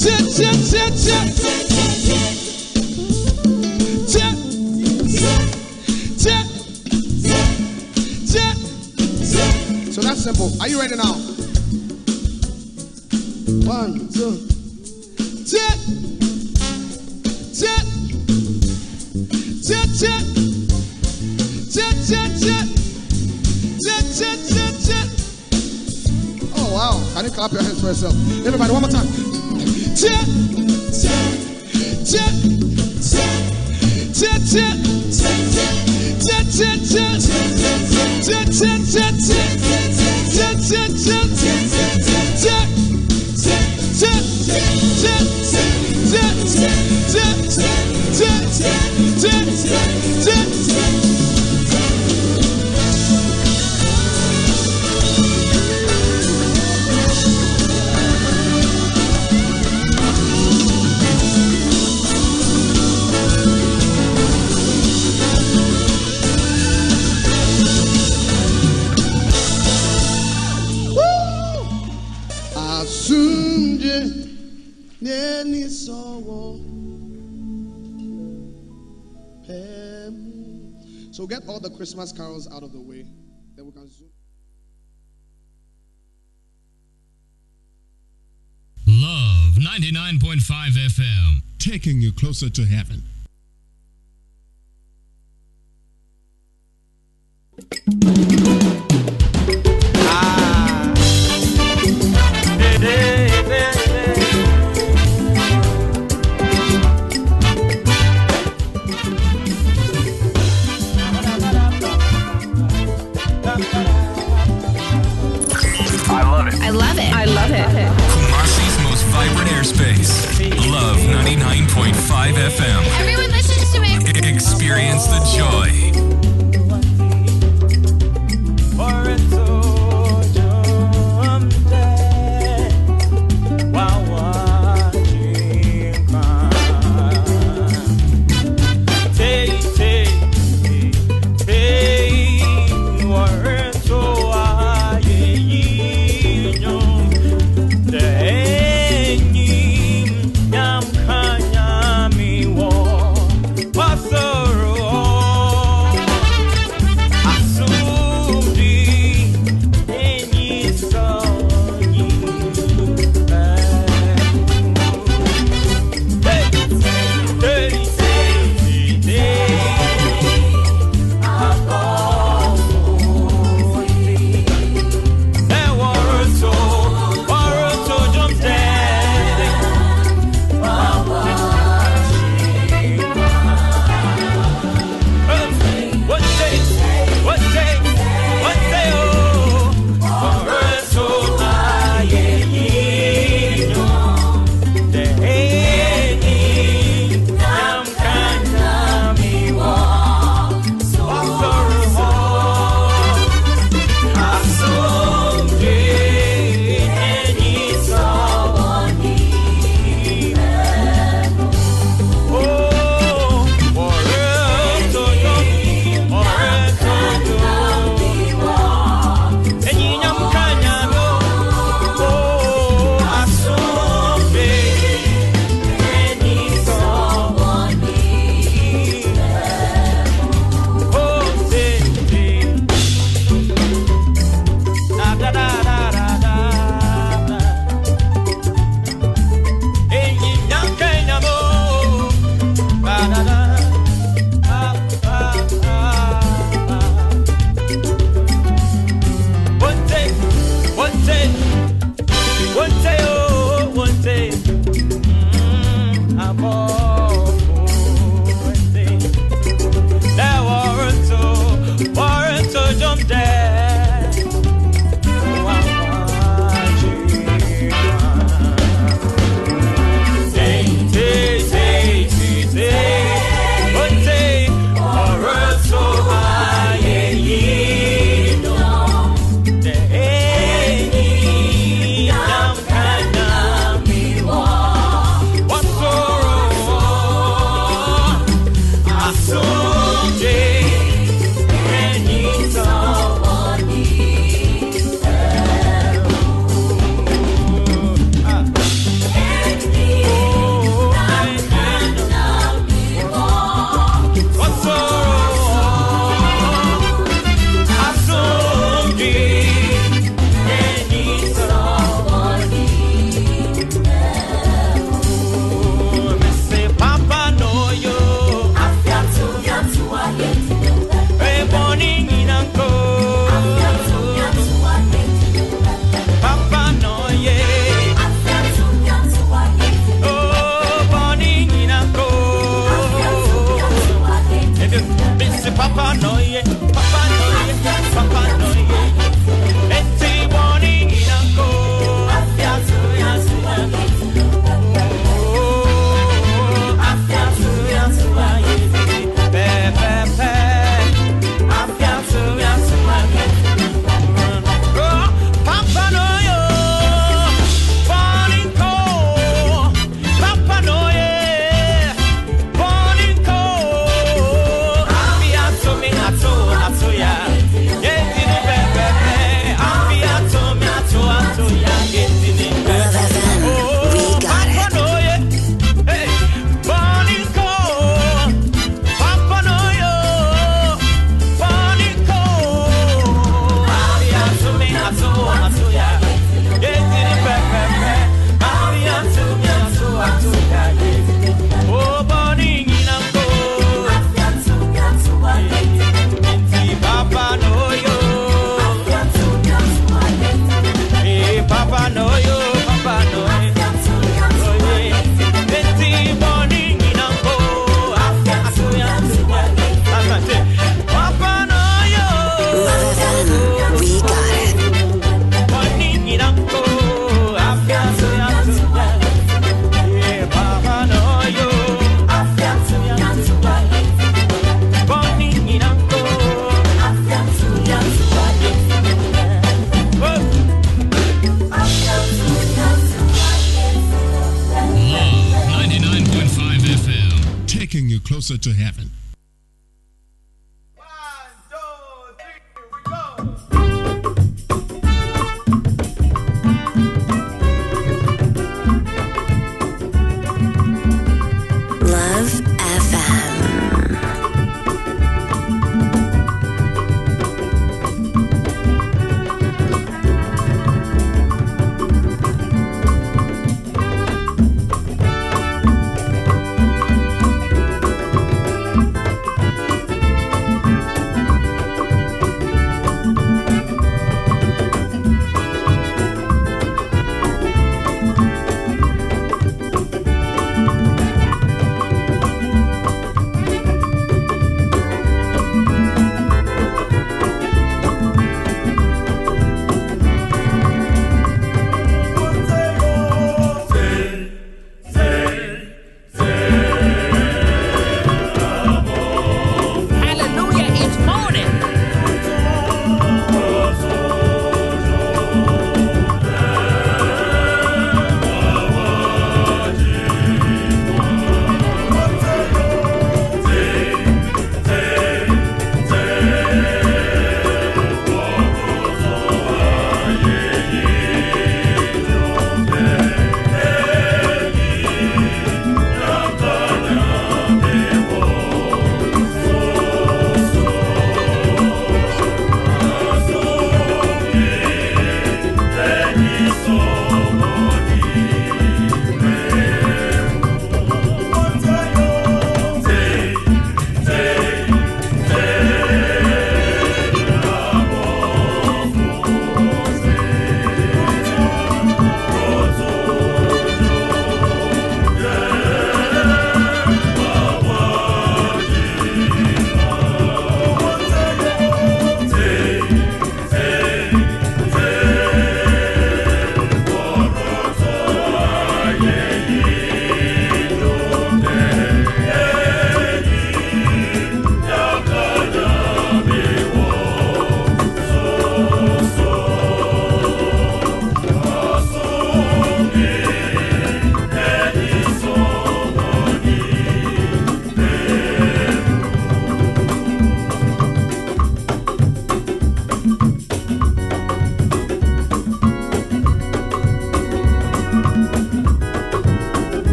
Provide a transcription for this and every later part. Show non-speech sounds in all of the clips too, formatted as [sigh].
So that's simple. Are you ready now? One, two. Check. Check. Check, check. Check, check, check. Check, check, check, check. Oh, wow. Can you clap your hands for yourself? Everybody, one more time. Check, check, check, check, check, check, check, check, check, check, check, check, Asumje Christmas carols out of the way. Then we can zoom. Love 99.5 FM. taking you closer to heaven.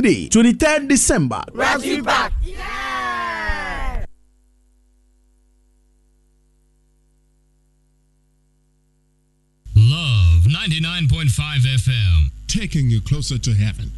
Saturday, 23rd December. Rocky back. Love 99.5 FM. Taking you closer to heaven.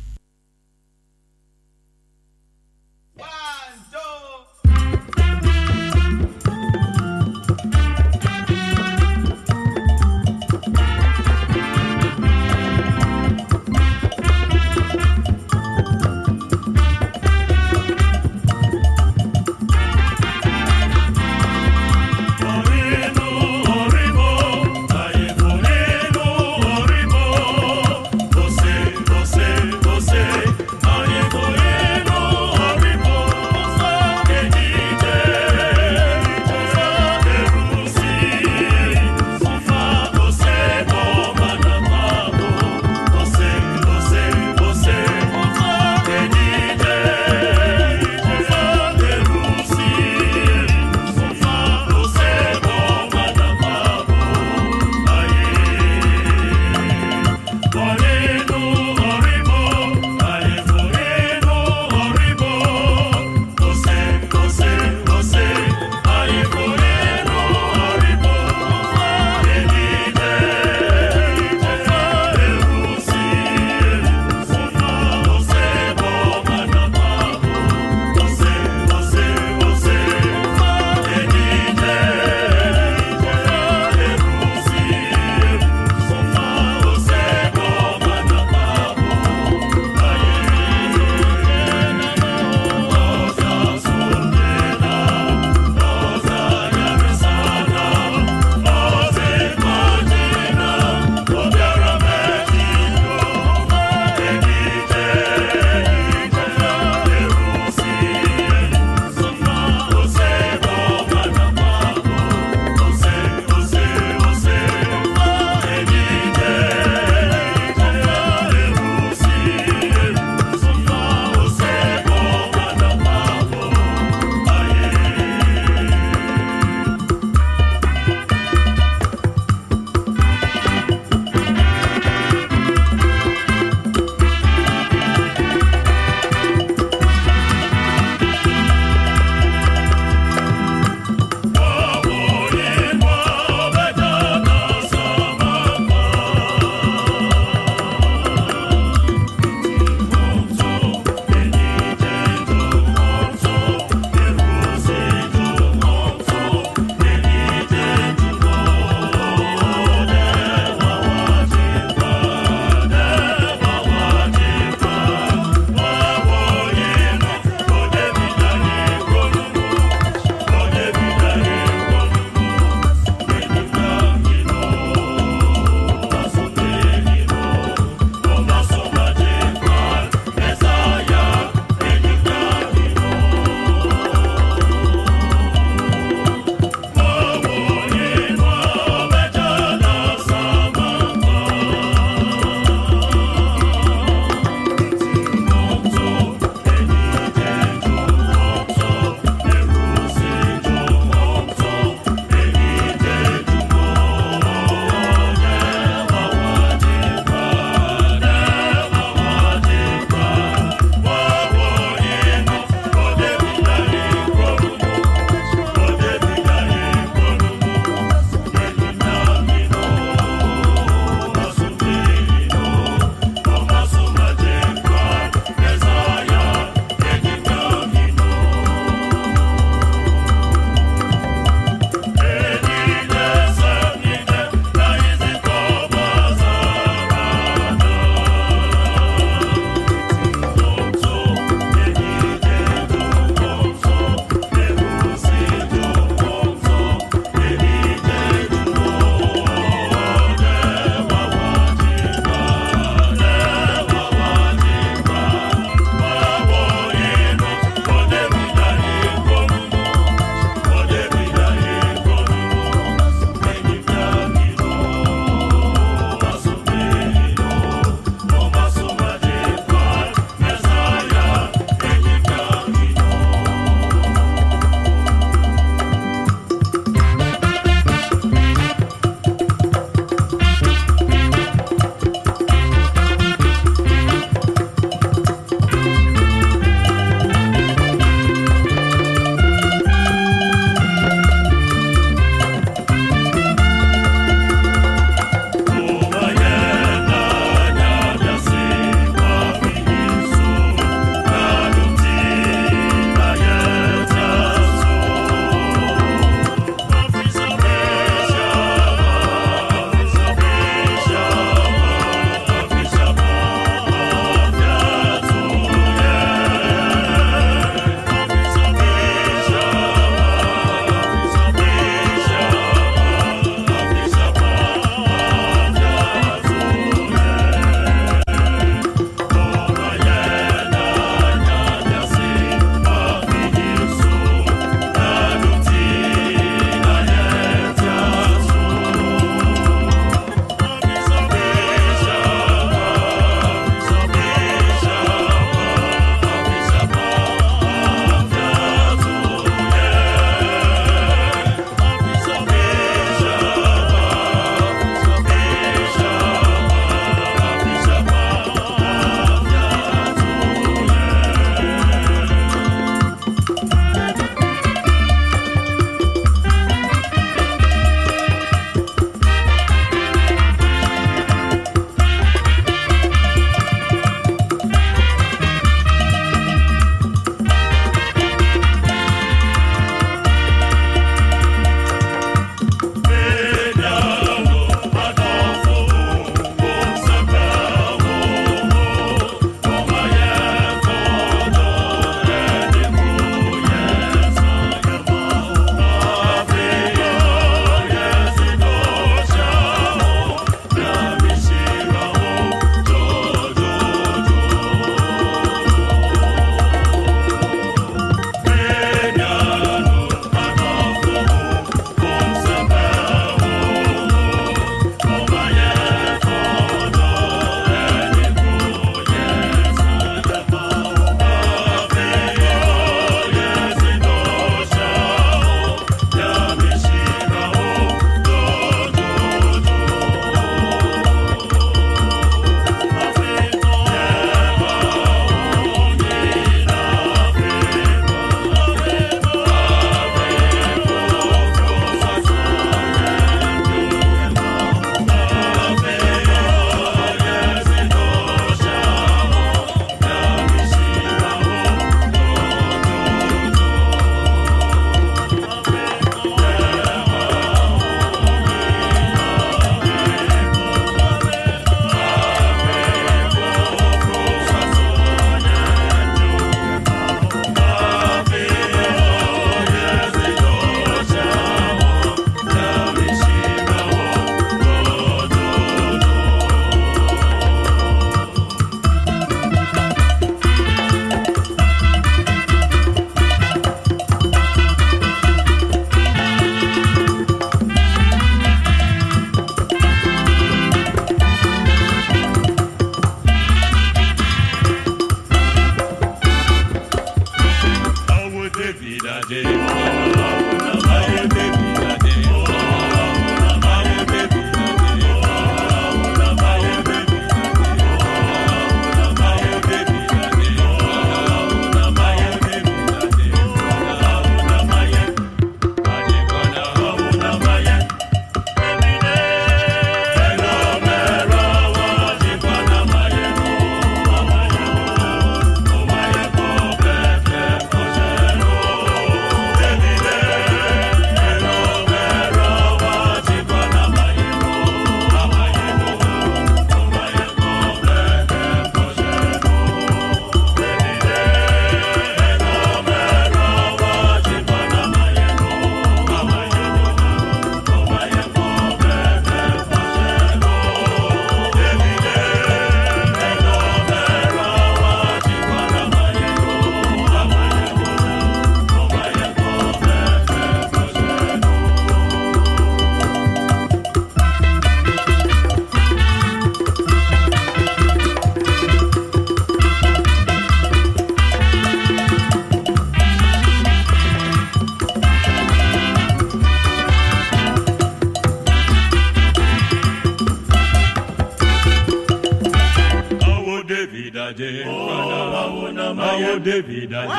de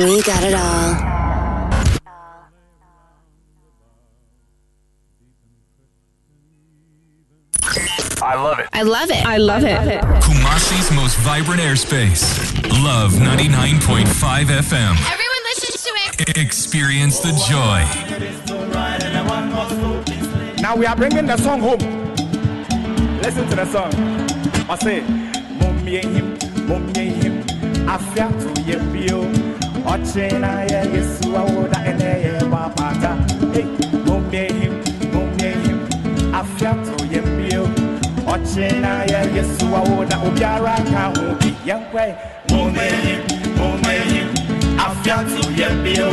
We got it all. I love it. I love it. I love it. Kumasi's most vibrant airspace. Love 99.5 FM. Everyone listens to it. Experience the joy. Now we are bringing the song home. Listen to the song. I say, Mummy him, Mummy him, Afia to ye bio. Ochena ye yesu awoda ene ye bapata. Hey, Mummy him, Mummy him, to ye bio. Ochena ye yesu awoda obiara ka obi yankwe. Mummy him, Afia to ye bio.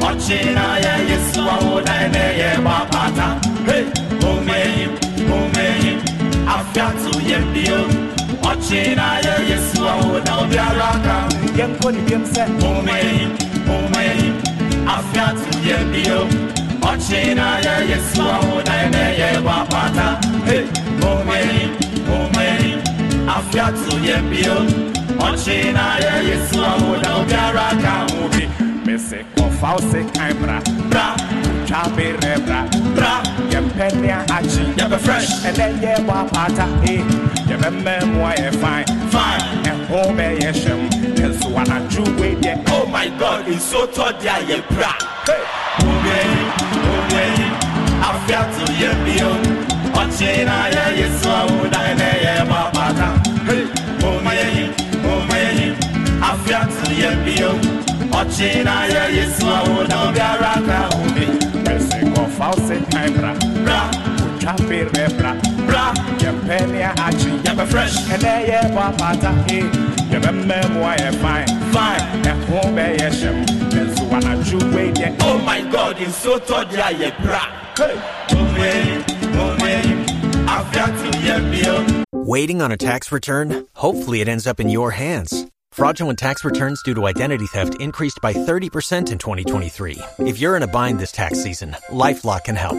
Ochena ye yesu awoda ene ye bapata. Hey, Mummy him, Mummy him, to ye bio. Ochena ye yesu awoda obiara ka ne biam sɛ momɛyi momɛyi afia to yɛ bio. Ɔkyena yɛ yesu awoda ɛnɛ yɛ bɔ apata Hey, momɛyi afia to yɛ bio. Ɔkyena yɛ yesu awoda obiara ka ho bi mese kɔfa wo se kan bra. Bra twa berɛ bra nea akyi yɛbɛ fresh ɛnɛ yɛ bɔ apata e eh. yɛbɛmɛ mmoa yɛ fine. Fine. Ɛho bɛyɛ hyɛm ɛnso wanadu wey dem. oh my god ìsótọ́ di àyè bra. omi ẹyin omi ẹyin afẹ́ tó yẹ mi o ọtí náà yẹ yẹ sọ ọ́ dáhẹ́ náà yẹ bá bàtà. omi ẹyin omi ẹyin afẹ́ tó yẹ mi o ọtí náà yẹ yẹ sọ ọ́ dáhẹ́ bíara ká omi. ẹsẹ̀ kọfà ọ̀sẹ̀ náà bra. bra ọ̀tá fèrè bra. bra yẹ pẹ́ ní àjì. yẹ fresh. ẹnẹ́ yẹ bá bàtà. Mmoa yɛ fine fine hyɛm ɛnso anadwo wei deɛ oh my god de ayɛ bra Waiting on a tax return? Hopefully, it ends up in your hands. Fraudulent tax returns due to identity theft increased by 30% in 2023. If you're in a bind this tax season, LifeLock can help.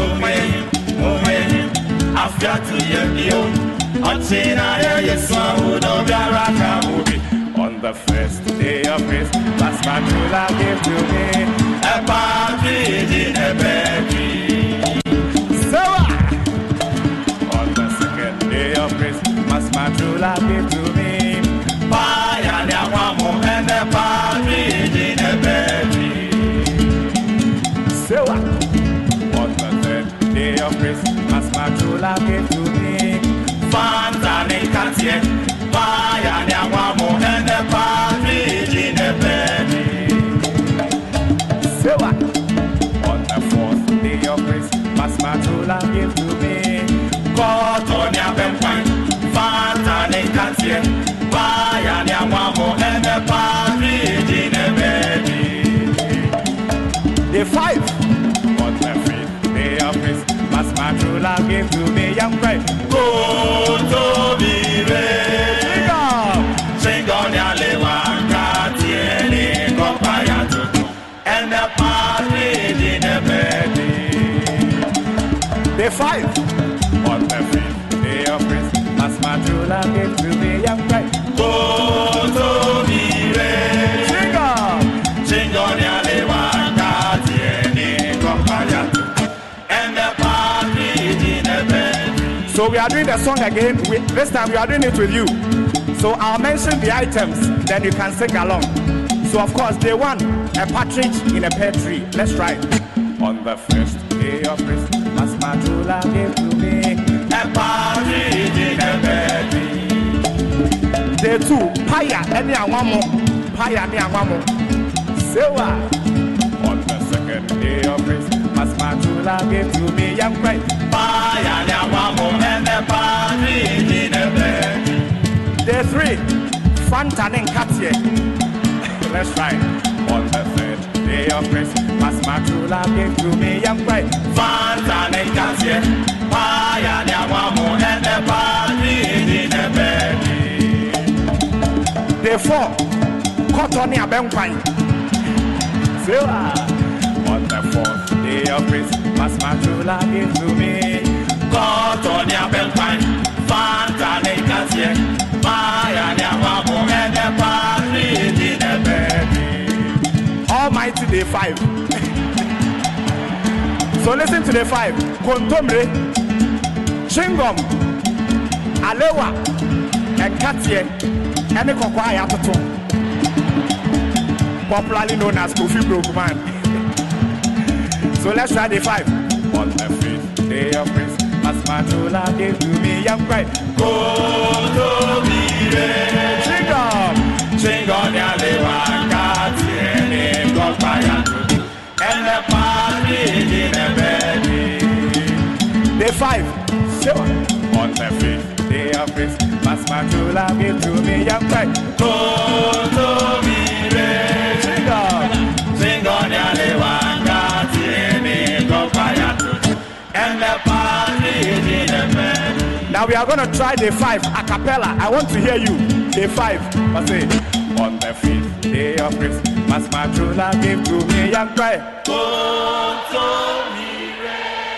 Afịa tụnye bio. Ọchịna ya Yesu ahụla obiara ka obi. On the first day of my true love gave to me a party in a bedroom. So, ah, on the second day of my true love gave to me My true love gave to me Fanta and we are doing the song again. We, this time we are doing it with you. So I'll mention the items, then you can sing along. So of course, day one, a partridge in a pear tree. Let's try it. On the first day of Christmas, my true love gave to me A party in the bed. Day two, paya any awamo, paya any awamo. Sewa. On the second day of Christmas, my true love gave to me young bride. Fire nyawamo and the party in the bed. Day three, Fanta and Katie. Let's try it. On the third day of Christmas, my true love gave to me young bride. Fanta ne kasie. Fire nyawamo and the party in the bed. Day four, Cotton and Benkwan. Day of Christmas, my true love gave to me. Koto ni abempan. Fanta ne kasie. Fire nyawamo and the party in the bed. Almighty Day five. [laughs] so listen to the five. Kontomre, Chingom, Alewa, and Katie, and the Kokwaya Toto. Popularly known as Kofi Broke Man. So let's try the five. On the fifth day of Christmas, my true love gave to me young bride. Koto mire. Chingom, Chingo nyale wakati eni kompanya. And the party in bed. day five. So, on day of Christmas, my love gave to me young bride. Koto mire. We are to try day five a cappella. I want to hear you. Day five. I say, on the fifth day of Christmas, my true love gave to me. Koto mire.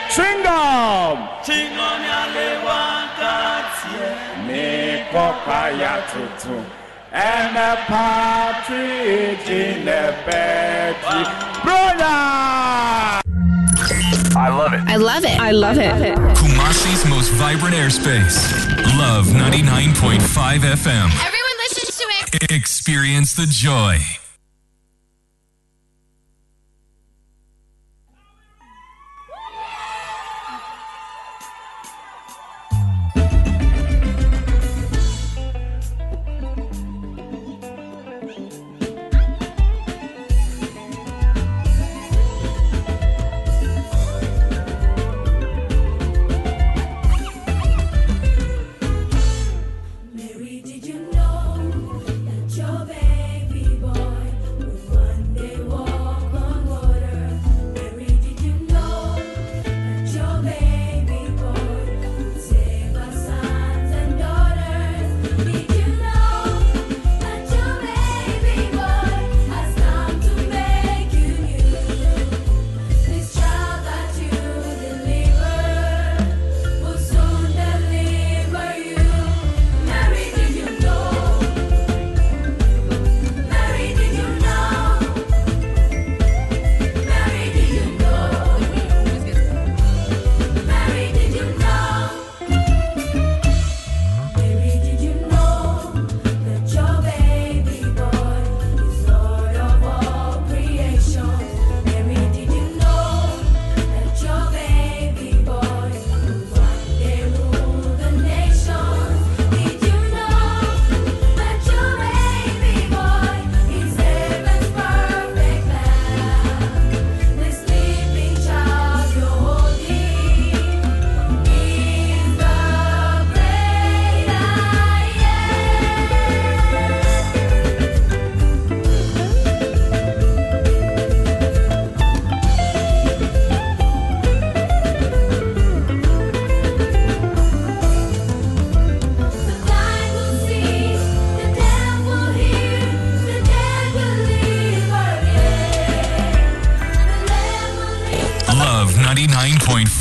Chingom. Chingo nyale wakati Me papaya tutu. And a partridge in the bed. Brother! I love it. I love it. I love it. Kumasi's most vibrant airspace. Love 99.5 FM. Everyone listens to it. Experience the joy.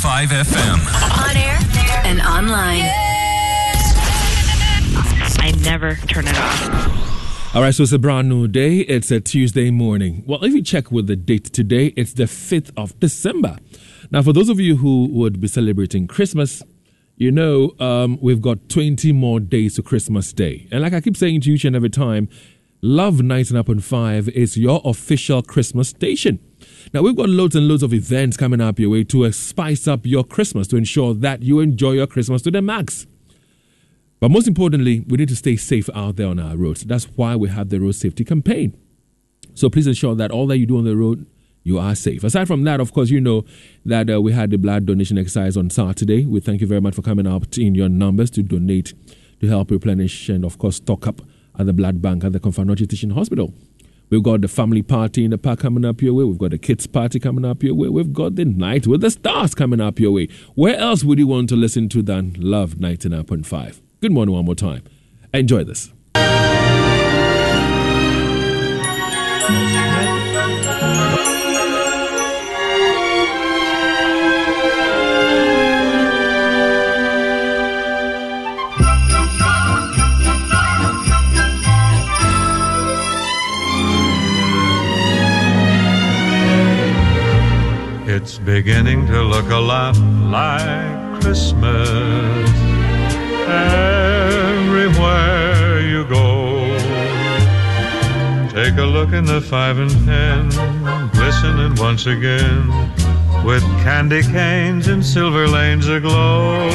95 FM. On air and online. I never turn it off. All right, so it's a brand new day. It's a Tuesday morning. Well, if you check with the date today, it's the 5th of December. Now, for those of you who would be celebrating Christmas, you know, um, we've got 20 more days to Christmas Day. And like I keep saying to you each and every time, Love 99.5 is your official Christmas station. Now, we've got loads and loads of events coming up your way to spice up your Christmas to ensure that you enjoy your Christmas to the max. But most importantly, we need to stay safe out there on our roads. That's why we have the road safety campaign. So please ensure that all that you do on the road, you are safe. Aside from that, of course, you know that uh, we had the blood donation exercise on Saturday. We thank you very much for coming out in your numbers to donate to help replenish and, of course, stock up at the blood bank at the Komfo Anokye Teaching Hospital. We've got the family party in the park coming up your way. We've got the kids party coming up your way. We've got the night with the stars coming up your way. Where else would you want to listen to than Love 99.5? Good morning one more time. Enjoy this. It's beginning to look a lot like Christmas everywhere you go. Take a look in the five and ten, glistening once again with candy canes and silver lanes aglow.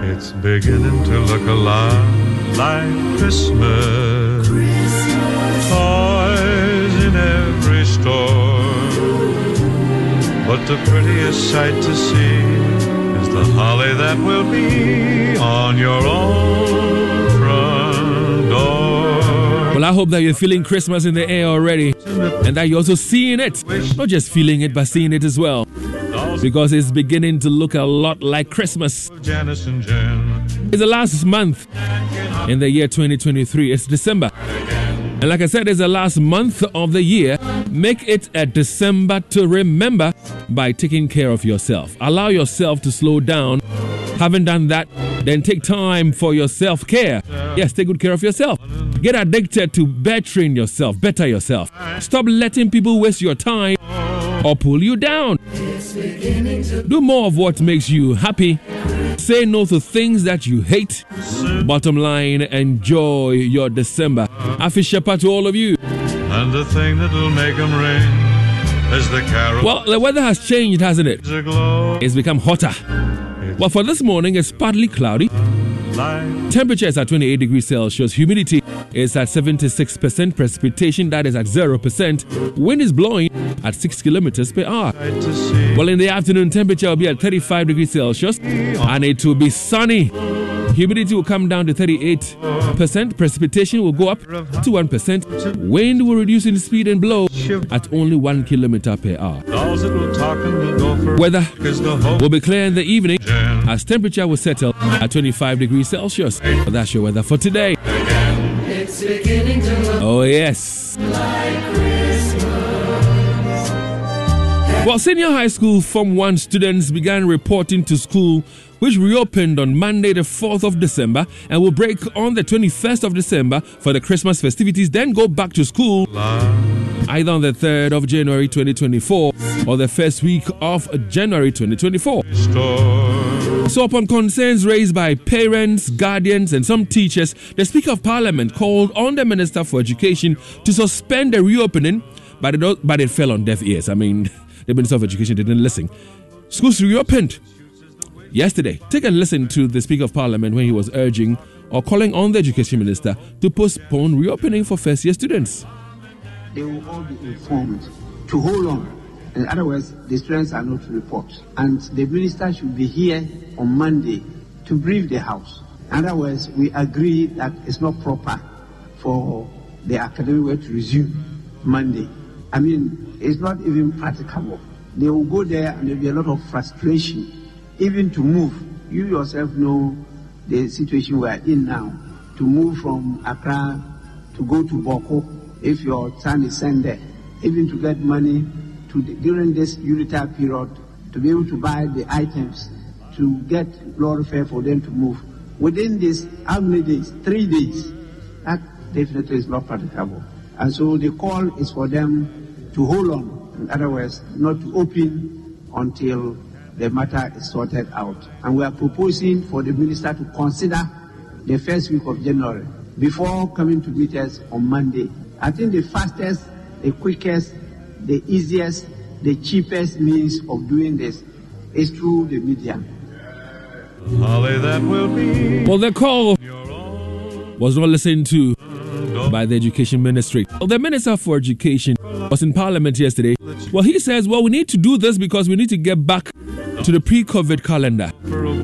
It's beginning to look a lot like Christmas. Toys the prettiest sight to see is the holly that will be on your own front door. Well, I hope that you're feeling Christmas in the air already and that you're also seeing it. Not just feeling it, but seeing it as well. Because it's beginning to look a lot like Christmas. Janice and Jen. It's the last month in the year 2023. It's December. And like I said, it's the last month of the year. Make it a December to remember by taking care of yourself. Allow yourself to slow down. Haven't done that, then take time for your self care. Yes, take good care of yourself. Get addicted to bettering yourself, better yourself. Stop letting people waste your time oh. or pull you down. Do more of what makes you happy. Say no to things that you hate. Bottom line, enjoy your December. Happy Shepherd to all of you. And the thing that'll make 'em ring is the carol. Well, the weather has changed, hasn't it? It's become hotter. Well, for this morning, it's partly cloudy. Temperature is at 28 degrees Celsius. Humidity is at 76%. Precipitation, that is at 0%. Wind is blowing at 6 kilometers per hour. Well, in the afternoon, temperature will be at 35 degrees Celsius and it will be sunny. Humidity will come down to 38%. Precipitation will go up to 1%. Wind will reduce in speed and blow at only 1 kilometer per hour. Dolls that will talk and will go for Weather is the hope. will be clear in the evening as temperature will settle at 25 degrees Celsius. Well, that's your weather for today. Oh, yes. like. Well, senior high school Form 1 students began reporting to school, which reopened on Monday, the 4th of December, and will break on the 21st of December for the Christmas festivities, then go back to school either on the 3rd of January 2024 or the first week of January 2024. So, upon concerns raised by parents, guardians, and some teachers, the Speaker of Parliament called on the Minister for Education to suspend the reopening, but it, but it fell on deaf ears. I mean, [laughs] the Minister of Education didn't listen. Schools reopened yesterday. Take a listen to the Speaker of Parliament when he was urging or calling on the Education Minister to postpone reopening for first year students. they will all be informed to hold on. In other words, the students are not to report. And the minister should be here on Monday to brief the House. In other words, we agree that it's not proper for the academic work to resume Monday. I mean, it's not even practicable. They will go there and there'll be a lot of frustration, even to move. You yourself know the situation we are in now. To move from Accra to go to Bawku, if your son is sent there, even to get money to the, during this unitary period, to be able to buy the items to get lorry for them to move. Within this, how many days? Three days. That definitely is not practicable. And so the call is for them to hold on. In other words, not to open until the matter is sorted out. And we are proposing for the minister to consider the first week of January before coming to meet us on Monday. I think the fastest, the quickest, the easiest, the cheapest means of doing this is through the media. Holly that will be. Well, the call was not listened to by the Education Ministry. Well, the Minister for Education was in Parliament yesterday. Well, he says, well, we need to do this because we need to get back to the pre COVID calendar.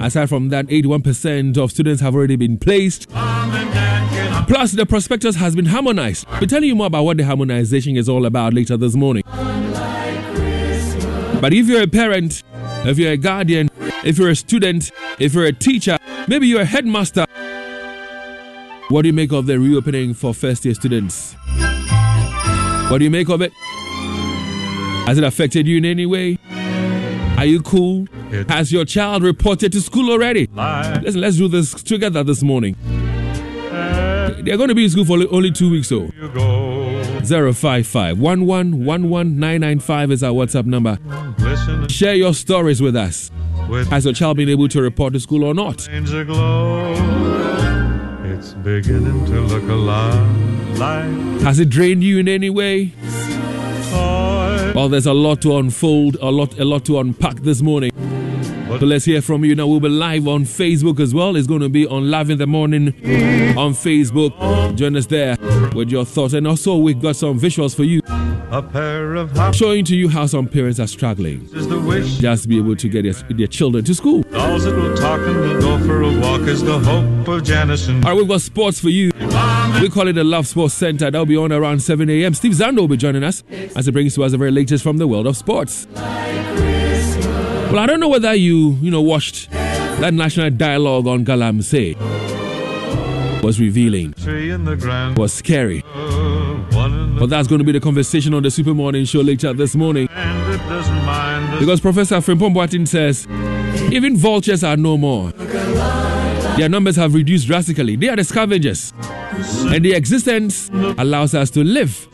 Aside from that, 81% of students have already been placed. Plus, the prospectus has been harmonized. We'll tell you more about what the harmonization is all about later this morning. But if you're a parent, if you're a guardian, if you're a student, if you're a teacher, maybe you're a headmaster, what do you make of the reopening for first year students? What do you make of it? Has it affected you in any way? Are you cool? Has your child reported to school already? Listen, let's do this together this morning. They're going to be in school for only- two weeks, so. 055 1111995 is our WhatsApp number. Share your stories with us. Has your child been able to report to school or not? It's beginning to look a lot like Has it drained you in any way? Well, there's a lot to unfold, a lot, a lot to unpack this morning. So let's hear from you now. We'll be live on Facebook as well. It's going to be on Live in the Morning on Facebook. Join us there with your thoughts. And also, we've got some visuals for you a pair of hops showing to you how some parents are struggling is the wish. just to be able to get their, their children to school. Dolls that will talk and will go for a walk is the hope of Janice and All right, we've got sports for you. We call it the Love Sports Center. That'll be on around 7 a.m. Steve Zando will be joining us as he brings to us the very latest from the world of sports. Well, I don't know whether you, you know, watched that national dialogue on Galamsey. Was revealing, tree in the ground. was scary. Oh, one in the But that's going to be the conversation on the Super Morning Show later this morning. and it doesn't mind. Because Professor Frimpong Boateng says even vultures are no more. Their numbers have reduced drastically. They are the scavengers. And the existence allows us to live.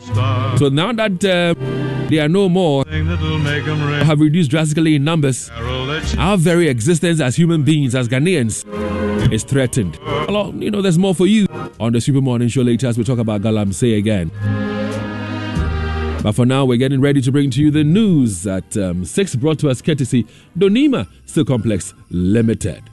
So now that uh, they are no more, have reduced drastically in numbers, our very existence as human beings, as Ghanaians, is threatened. Well, you know, there's more for you on the Super Morning Show later as we talk about Galam. Galamsey again. But for now, we're getting ready to bring to you the news at um, 6 brought to us courtesy Donima Steel Complex Limited.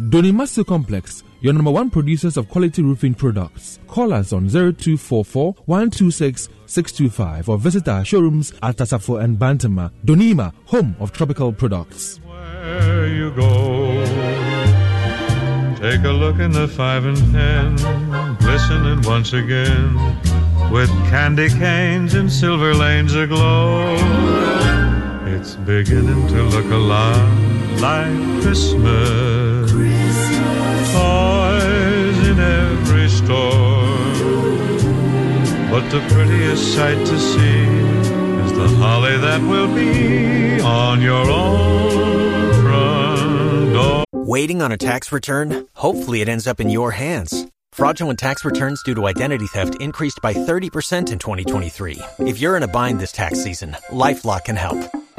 Donima Steel Complex, your number one producers of quality roofing products. Call us on 0244 126 625 or visit our showrooms at Tasafo and Bantama. Donima, home of tropical products. where you go. Take a look in the five and ten, glistening once again, with candy canes and silver lanes aglow. It's beginning to look a lot like Christmas. But the prettiest sight to see is the holly that will be on your own front door. Waiting on a tax return? Hopefully, it ends up in your hands. Fraudulent tax returns due to identity theft increased by 30% in 2023. If you're in a bind this tax season, LifeLock can help.